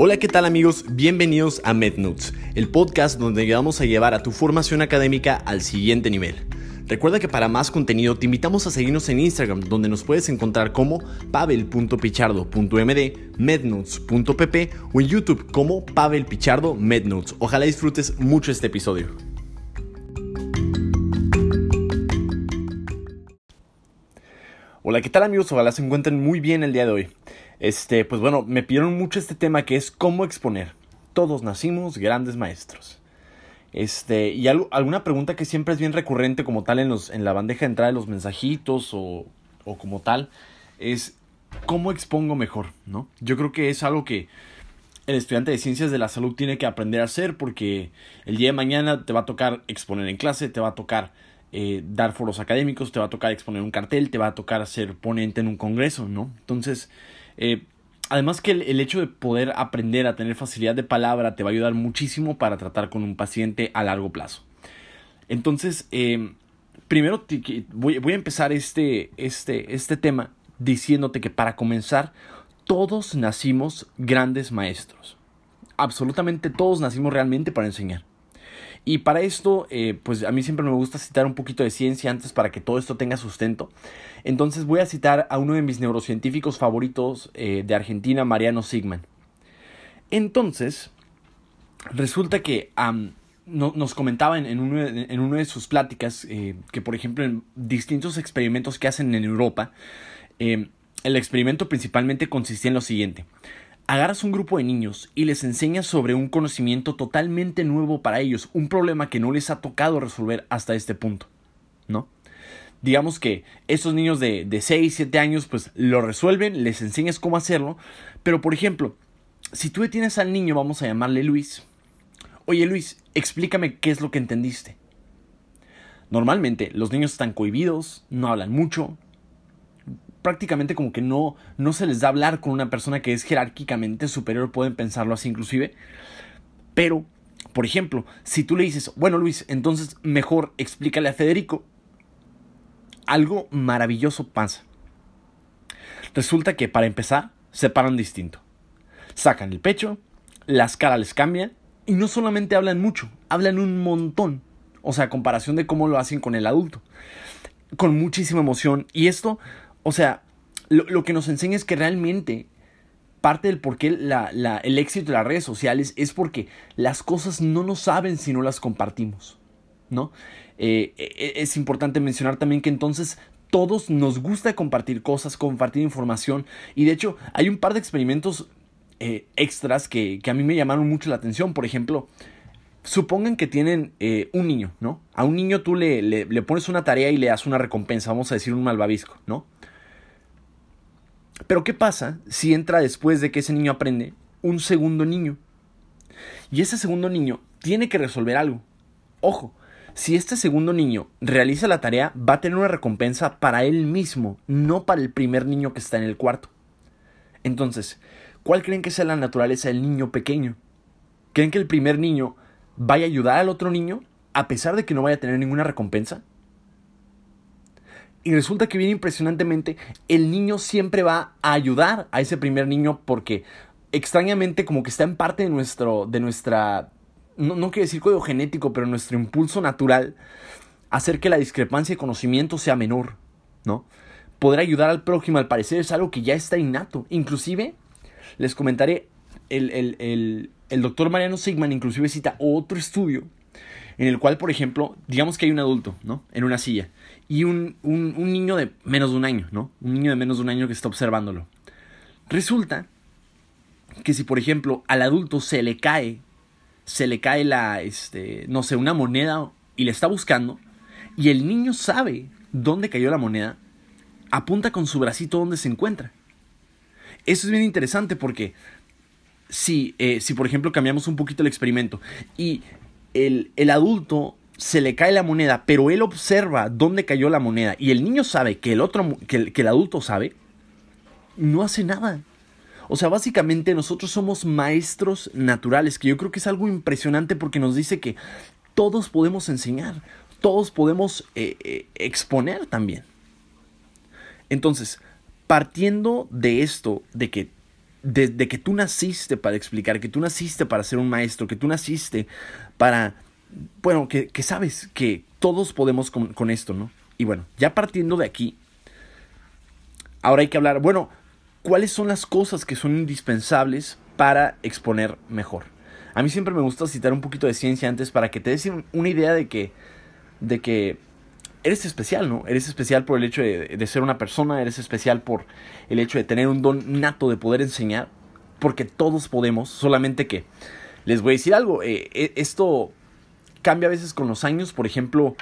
Hola, ¿qué tal amigos? Bienvenidos a MedNotes, el podcast donde vamos a llevar a tu formación académica al siguiente nivel. Recuerda que para más contenido te invitamos a seguirnos en Instagram, donde nos puedes encontrar como pavel.pichardo.md, mednotes.pp o en YouTube como Pavel Pichardo Mednotes. Ojalá disfrutes mucho este episodio. Hola, ¿qué tal amigos? Ojalá se encuentren muy bien el día de hoy. Este, pues bueno, me pidieron mucho este tema que es cómo exponer. Todos nacimos grandes maestros. Este, y alguna pregunta que siempre es bien recurrente como tal en, los, en la bandeja de entrada de los mensajitos o, o como tal, es cómo expongo mejor, ¿no? Yo creo que es algo que el estudiante de ciencias de la salud tiene que aprender a hacer porque el día de mañana te va a tocar exponer en clase, te va a tocar eh, dar foros académicos, te va a tocar exponer un cartel, te va a tocar ser ponente en un congreso, ¿no? Entonces, eh, además que el, hecho de poder aprender a tener facilidad de palabra te va a ayudar muchísimo para tratar con un paciente a largo plazo. Entonces, eh, primero voy, voy, a empezar este, este, este tema diciéndote que para comenzar, todos nacimos grandes maestros. Absolutamente todos nacimos realmente para enseñar. Y para esto, eh, pues a mí siempre me gusta citar un poquito de ciencia antes para que todo esto tenga sustento. Entonces voy a citar a uno de mis neurocientíficos favoritos eh, de Argentina, Mariano Sigman. Entonces, resulta que nos comentaba en, uno de, en, una de sus pláticas eh, que, por ejemplo, en distintos experimentos que hacen en Europa, el experimento principalmente consistía en lo siguiente agarras un grupo de niños y les enseñas sobre un conocimiento totalmente nuevo para ellos, un problema que no les ha tocado resolver hasta este punto, ¿no? Digamos que estos niños de, de 6, 7 años pues lo resuelven, les enseñas cómo hacerlo, pero por ejemplo, si tú detienes al niño, vamos a llamarle Luis, oye Luis, explícame qué es lo que entendiste. Normalmente los niños están cohibidos, no hablan mucho, prácticamente como que no, no se les da hablar con una persona que es jerárquicamente superior, pueden pensarlo así inclusive. Pero, por ejemplo, si tú le dices, bueno Luis, entonces mejor explícale a Federico, algo maravilloso pasa. Resulta que para empezar, se paran distinto. Sacan el pecho, las caras les cambian y no solamente hablan mucho, hablan un montón. O sea, a comparación de cómo lo hacen con el adulto. Con muchísima emoción. Y esto o sea, lo, que nos enseña es que realmente parte del por qué el éxito de las redes sociales es porque las cosas no nos saben si no las compartimos, ¿no? Eh, e, e, es importante mencionar también que entonces todos nos gusta compartir cosas, compartir información y de hecho hay un par de experimentos eh, extras que, a mí me llamaron mucho la atención. Por ejemplo, supongan que tienen eh, un niño, ¿no? A un niño tú le, le, le, pones una tarea y le das una recompensa, vamos a decir un malvavisco, ¿no? Pero ¿qué pasa si entra después de que ese niño aprende un segundo niño? Y ese segundo niño tiene que resolver algo. Ojo, si este segundo niño realiza la tarea, va a tener una recompensa para él mismo, no para el primer niño que está en el cuarto. Entonces, ¿cuál creen que sea la naturaleza del niño pequeño? ¿Creen que el primer niño vaya a ayudar al otro niño a pesar de que no vaya a tener ninguna recompensa? Y resulta que bien impresionantemente, el niño siempre va a ayudar a ese primer niño porque extrañamente como que está en parte de nuestro, de nuestra, no, no quiero decir código genético, pero nuestro impulso natural, hacer que la discrepancia de conocimiento sea menor, ¿no? Poder ayudar al prójimo, al parecer, es algo que ya está innato. Inclusive, les comentaré, el, el, el, el doctor Mariano Sigman inclusive cita otro estudio en el cual, por ejemplo, digamos que hay un adulto, ¿no? En una silla y un, un, un, niño de menos de un año, ¿no? Un niño de menos de un año que está observándolo. Resulta que si, por ejemplo, al adulto se le cae, se le cae la, este, no sé, una moneda y le está buscando, y el niño sabe dónde cayó la moneda, apunta con su bracito donde se encuentra. Eso es bien interesante porque si, eh, si por ejemplo, cambiamos un poquito el experimento y el, el adulto se le cae la moneda, pero él observa dónde cayó la moneda y el niño sabe que el otro que el, que el, adulto sabe, no hace nada. O sea, básicamente nosotros somos maestros naturales, que yo creo que es algo impresionante porque nos dice que todos podemos enseñar, todos podemos eh, eh, exponer también. Entonces, partiendo de esto, de que de, que tú naciste para explicar, que tú naciste para ser un maestro, que tú naciste para, bueno, que, sabes que todos podemos con, con esto, ¿no? Y bueno, ya partiendo de aquí, ahora hay que hablar, bueno, ¿cuáles son las cosas que son indispensables para exponer mejor? A mí siempre me gusta citar un poquito de ciencia antes para que te des una idea de que, de que eres especial, ¿no? Eres especial por el hecho de, ser una persona, eres especial por el hecho de tener un don nato de poder enseñar, porque todos podemos, solamente que les voy a decir algo, eh, eh, esto cambia a veces con los años, por ejemplo,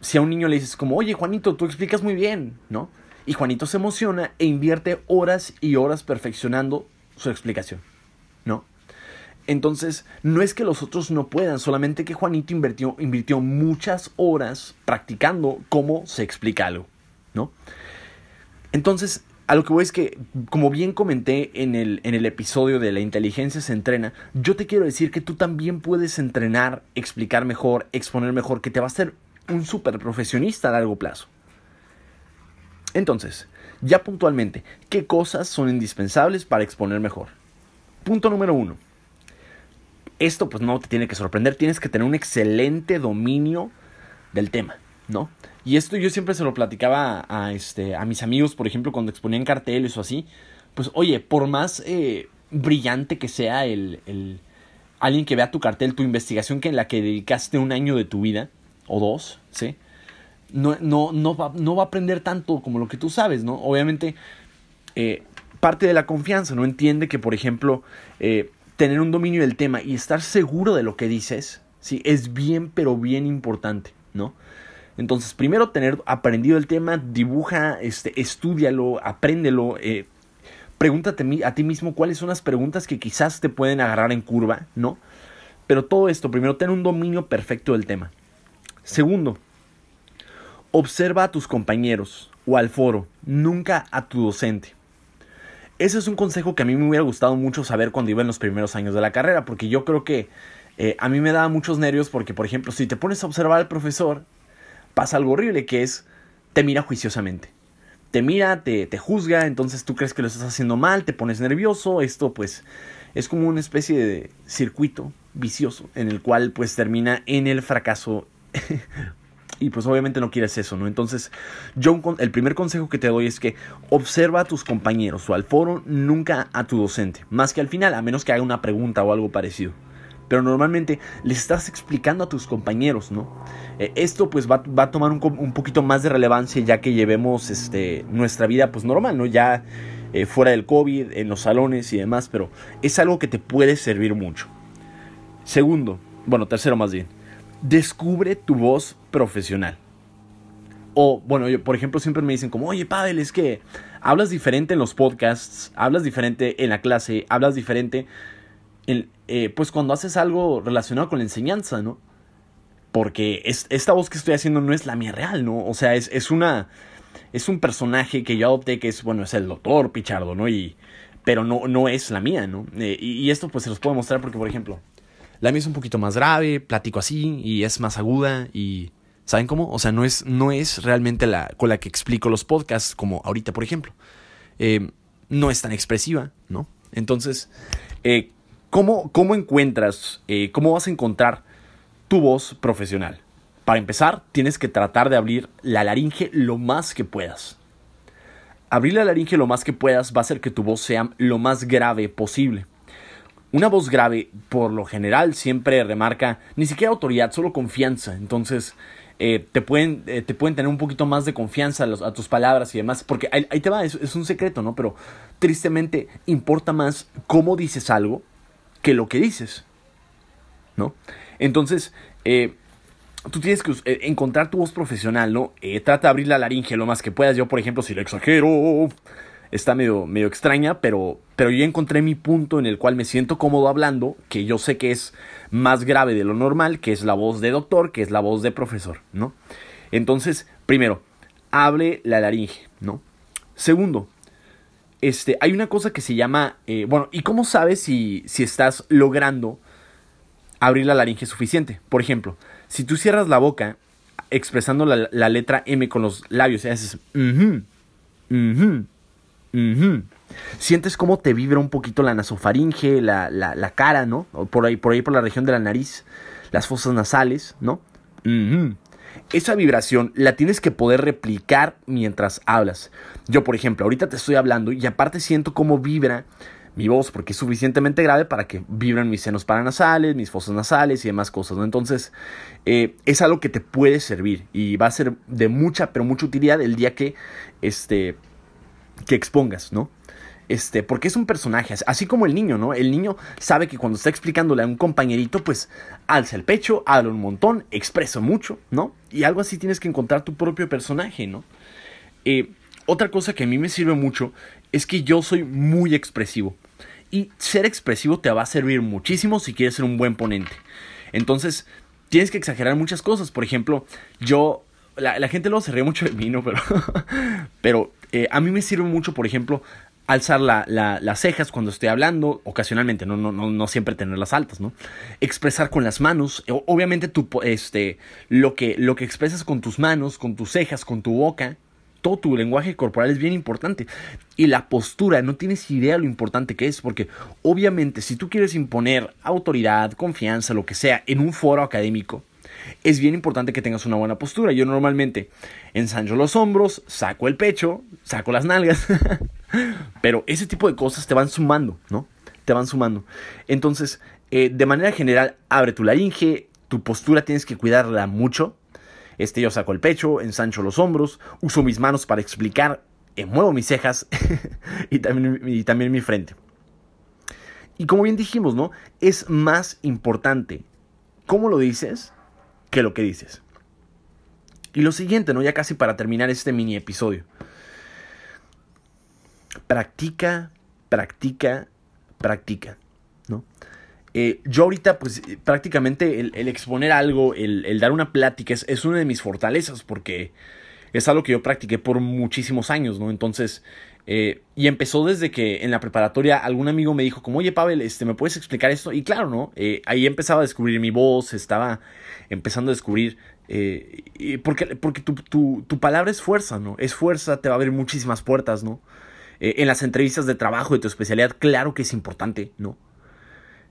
si a un niño le dices como, oye Juanito, tú explicas muy bien, ¿no? Y Juanito se emociona e invierte horas y horas perfeccionando su explicación. Entonces, no es que los otros no puedan, solamente que Juanito invirtió, muchas horas practicando cómo se explica algo, ¿no? Entonces, a lo que voy es que, como bien comenté en el, en el episodio de la inteligencia se entrena, yo te quiero decir que tú también puedes entrenar, explicar mejor, exponer mejor, que te va a hacer un super profesionista a largo plazo. Entonces, ya puntualmente, ¿qué cosas son indispensables para exponer mejor? Punto número uno esto pues no te tiene que sorprender, tienes que tener un excelente dominio del tema, ¿no? Y esto yo siempre se lo platicaba a, este, a mis amigos, por ejemplo, cuando exponían carteles o así, pues oye, por más eh, brillante que sea el, el, alguien que vea tu cartel, tu investigación que en la que dedicaste un año de tu vida, o dos, ¿sí? No, no, no, va, no va a aprender tanto como lo que tú sabes, ¿no? Obviamente, eh, parte de la confianza, ¿no? Entiende que, por ejemplo, eh, tener un dominio del tema y estar seguro de lo que dices, ¿sí? Es bien, pero bien importante, ¿no? Entonces, primero tener aprendido el tema, dibuja, este, estudialo, apréndelo, eh, pregúntate a ti mismo cuáles son las preguntas que quizás te pueden agarrar en curva, ¿no? Pero todo esto, primero, tener un dominio perfecto del tema. Segundo, observa a tus compañeros o al foro, nunca a tu docente. Ese es un consejo que a mí me hubiera gustado mucho saber cuando iba en los primeros años de la carrera, porque yo creo que eh, a mí me daba muchos nervios porque, por ejemplo, si te pones a observar al profesor, pasa algo horrible, que es, te mira juiciosamente. Te mira, te, te juzga, entonces tú crees que lo estás haciendo mal, te pones nervioso, esto pues es como una especie de circuito vicioso en el cual pues termina en el fracaso y pues obviamente no quieres eso, ¿no? Entonces, yo el primer consejo que te doy es que observa a tus compañeros o al foro, nunca a tu docente, más que al final, a menos que haga una pregunta o algo parecido. Pero normalmente les estás explicando a tus compañeros, ¿no? Eh, esto pues va, a tomar un, poquito más de relevancia ya que llevemos este, nuestra vida pues normal, ¿no? Ya eh, fuera del COVID, en los salones y demás, pero es algo que te puede servir mucho. Segundo, bueno, tercero más bien descubre tu voz profesional. O, bueno, por ejemplo, siempre me dicen como, oye, Pavel, es que hablas diferente en los podcasts, hablas diferente en la clase, hablas diferente, en, eh, pues cuando haces algo relacionado con la enseñanza, ¿no? Porque es, esta voz que estoy haciendo no es la mía real, ¿no? O sea, es, es una, es un personaje que yo adopté que es, bueno, es el doctor Pichardo, ¿no? Y, pero no, no es la mía, ¿no? Eh, y, y esto pues se los puedo mostrar porque, por ejemplo, la mía es un poquito más grave, platico así y es más aguda y... ¿Saben cómo? O sea, no es, no es realmente la con la que explico los podcasts, como ahorita, por ejemplo. Eh, no es tan expresiva, ¿no? Entonces, eh, ¿cómo, ¿cómo, encuentras, eh, cómo vas a encontrar tu voz profesional? Para empezar, tienes que tratar de abrir la laringe lo más que puedas. Abrir la laringe lo más que puedas va a hacer que tu voz sea lo más grave posible. Una voz grave, por lo general, siempre remarca ni siquiera autoridad, solo confianza. Entonces, eh, te, pueden, eh, te pueden tener un poquito más de confianza a, tus palabras y demás. Porque ahí, te va, es, un secreto, ¿no? Pero tristemente importa más cómo dices algo que lo que dices, ¿no? Entonces, eh, tú tienes que encontrar tu voz profesional, ¿no? trata de abrir la laringe lo más que puedas. Yo, por ejemplo, si lo exagero, está medio, medio extraña, pero, pero yo encontré mi punto en el cual me siento cómodo hablando, que yo sé que es más grave de lo normal, que es la voz de doctor, que es la voz de profesor, ¿no? Entonces, primero, hable la laringe, ¿no? Segundo, este, hay una cosa que se llama, eh, bueno, ¿y cómo sabes si, si estás logrando abrir la laringe suficiente? Por ejemplo, si tú cierras la boca expresando la, letra M con los labios y haces, Sientes cómo te vibra un poquito la nasofaringe, la, la, la cara, ¿no? Por ahí, por ahí, por la región de la nariz, las fosas nasales, ¿no? Esa vibración la tienes que poder replicar mientras hablas. Yo, por ejemplo, ahorita te estoy hablando y aparte siento cómo vibra mi voz porque es suficientemente grave para que vibren mis senos paranasales, mis fosas nasales y demás cosas, ¿no? Entonces, eh, es algo que te puede servir y va a ser de mucha, pero mucha utilidad el día que, este, que expongas, ¿no? Este, porque es un personaje, así como el niño, ¿no? El niño sabe que cuando está explicándole a un compañerito, pues alza el pecho, habla un montón, expresa mucho, ¿no? Y algo así tienes que encontrar tu propio personaje, ¿no? Eh, otra cosa que a mí me sirve mucho es que yo soy muy expresivo. Y ser expresivo te va a servir muchísimo si quieres ser un buen ponente. Entonces, tienes que exagerar muchas cosas. Por ejemplo, yo. La, gente luego se ríe mucho de mí, ¿no? Pero, pero eh, a mí me sirve mucho, por ejemplo, alzar las cejas cuando estoy hablando, ocasionalmente, no, no, no, no siempre tenerlas altas, ¿no? Expresar con las manos, obviamente este, lo, que, lo que expresas con tus manos, con tus cejas, con tu boca, todo tu lenguaje corporal es bien importante. Y la postura, no tienes idea lo importante que es, porque obviamente si tú quieres imponer autoridad, confianza, lo que sea, en un foro académico, es bien importante que tengas una buena postura. Yo normalmente ensancho los hombros, saco el pecho, saco las nalgas, pero ese tipo de cosas te van sumando, ¿no? Te van sumando. Entonces, eh, de manera general, abre tu laringe, tu postura tienes que cuidarla mucho, este, yo saco el pecho, ensancho los hombros, uso mis manos para explicar, eh, muevo mis cejas y, también, y también mi frente. Y como bien dijimos, ¿no? Es más importante cómo lo dices que lo que dices. Y lo siguiente, ¿no? Ya casi para terminar este mini episodio. Practica, practica, practica, ¿no? Eh, yo ahorita, pues prácticamente el, exponer algo, el, dar una plática es, una de mis fortalezas porque es algo que yo practiqué por muchísimos años, ¿no? Entonces, eh, y empezó desde que en la preparatoria algún amigo me dijo como, oye Pavel, este, ¿me puedes explicar esto? Y claro, ¿no? Eh, ahí empezaba a descubrir mi voz, estaba empezando a descubrir, porque, porque tu, tu, tu, palabra es fuerza, ¿no? Es fuerza, te va a abrir muchísimas puertas, ¿no? en las entrevistas de trabajo de tu especialidad, claro que es importante, ¿no?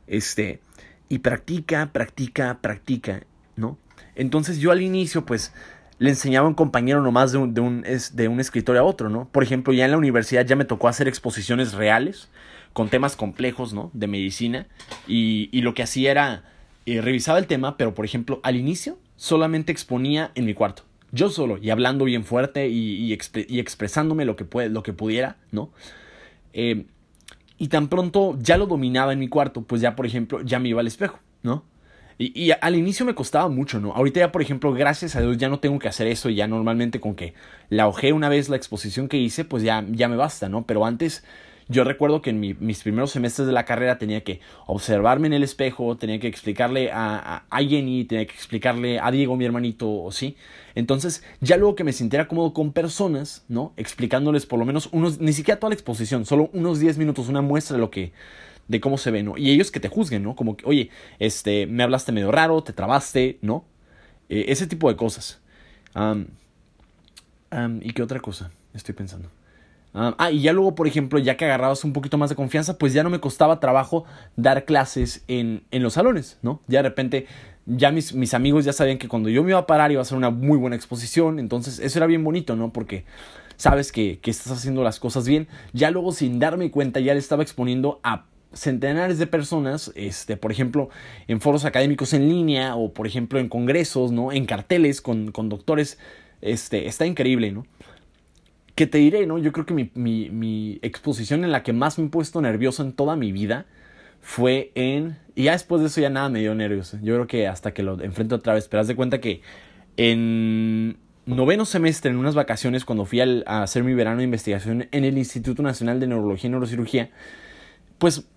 Este, y practica, practica, practica, ¿no? Entonces yo al inicio, pues, le enseñaba a un compañero nomás de un, de un, de un escritorio a otro, ¿no? Por ejemplo, ya en la universidad ya me tocó hacer exposiciones reales con temas complejos, ¿no? De medicina. Y, y lo que hacía era, eh, revisaba el tema, pero por ejemplo, al inicio solamente exponía en mi cuarto. Yo solo, y hablando bien fuerte y, y, y expresándome lo que, puede, lo que pudiera, ¿no? Eh, y tan pronto ya lo dominaba en mi cuarto, pues ya, por ejemplo, ya me iba al espejo, ¿no? Y, al inicio me costaba mucho, ¿no? Ahorita ya, por ejemplo, gracias a Dios ya no tengo que hacer eso y ya normalmente con que la ojé una vez la exposición que hice, pues ya, ya me basta, ¿no? Pero antes yo recuerdo que en mis primeros semestres de la carrera tenía que observarme en el espejo, tenía que explicarle a, a, Jenny, tenía que explicarle a Diego, mi hermanito, ¿sí? Entonces, ya luego que me sintiera cómodo con personas, ¿no? Explicándoles por lo menos unos, ni siquiera toda la exposición, solo unos 10 minutos, una muestra de lo que, de cómo se ve, ¿no? Y ellos que te juzguen, ¿no? Como que, oye, este, me hablaste medio raro, te trabaste, ¿no? Eh, ese tipo de cosas. ¿Y qué otra cosa? Estoy pensando. Ah, y ya luego, por ejemplo, ya que agarrabas un poquito más de confianza, pues ya no me costaba trabajo dar clases en, en los salones, ¿no? Ya de repente, ya mis, mis, amigos ya sabían que cuando yo me iba a parar iba a ser una muy buena exposición, entonces eso era bien bonito, ¿no? Porque sabes que, que estás haciendo las cosas bien. Ya luego, sin darme cuenta, ya le estaba exponiendo a centenares de personas, este, por ejemplo, en foros académicos en línea o, por ejemplo, en congresos, ¿no? En carteles con, con doctores, este, está increíble, ¿no? que te diré, ¿no? Yo creo que mi, mi, exposición en la que más me he puesto nervioso en toda mi vida fue en... Y ya después de eso ya nada me dio nervios. Yo creo que hasta que lo enfrento otra vez. Pero haz de cuenta que en noveno semestre, en unas vacaciones, cuando fui a hacer mi verano de investigación en el Instituto Nacional de Neurología y Neurocirugía, pues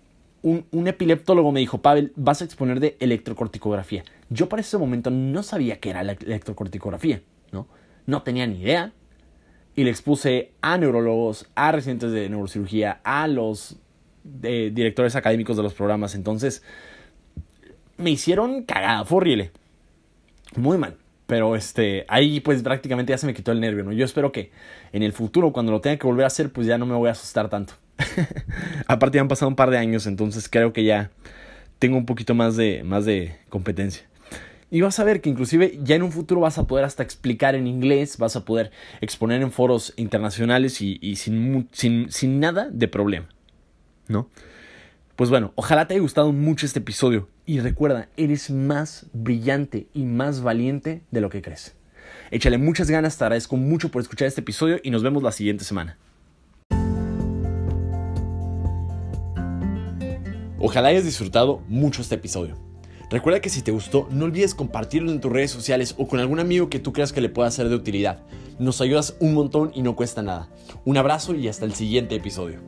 un, epileptólogo me dijo, Pavel, vas a exponer de electrocorticografía. Yo para ese momento no sabía qué era la electrocorticografía, ¿no? No tenía ni idea, y le expuse a neurólogos, a residentes de neurocirugía, a los eh, directores académicos de los programas. Entonces, me hicieron cagada, fue. Muy mal. Pero este, ahí pues prácticamente ya se me quitó el nervio, ¿no? Yo espero que en el futuro, cuando lo tenga que volver a hacer, pues ya no me voy a asustar tanto. Aparte ya han pasado un par de años, entonces creo que ya tengo un poquito más de, más de competencia. Y vas a ver que inclusive ya en un futuro vas a poder hasta explicar en inglés, vas a poder exponer en foros internacionales y, sin, sin, sin nada de problema. ¿No? Pues bueno, ojalá te haya gustado mucho este episodio y recuerda, eres más brillante y más valiente de lo que crees. Échale muchas ganas, te agradezco mucho por escuchar este episodio y nos vemos la siguiente semana. Ojalá hayas disfrutado mucho este episodio. Recuerda que si te gustó, no olvides compartirlo en tus redes sociales o con algún amigo que tú creas que le pueda ser de utilidad. Nos ayudas un montón y no cuesta nada. Un abrazo y hasta el siguiente episodio.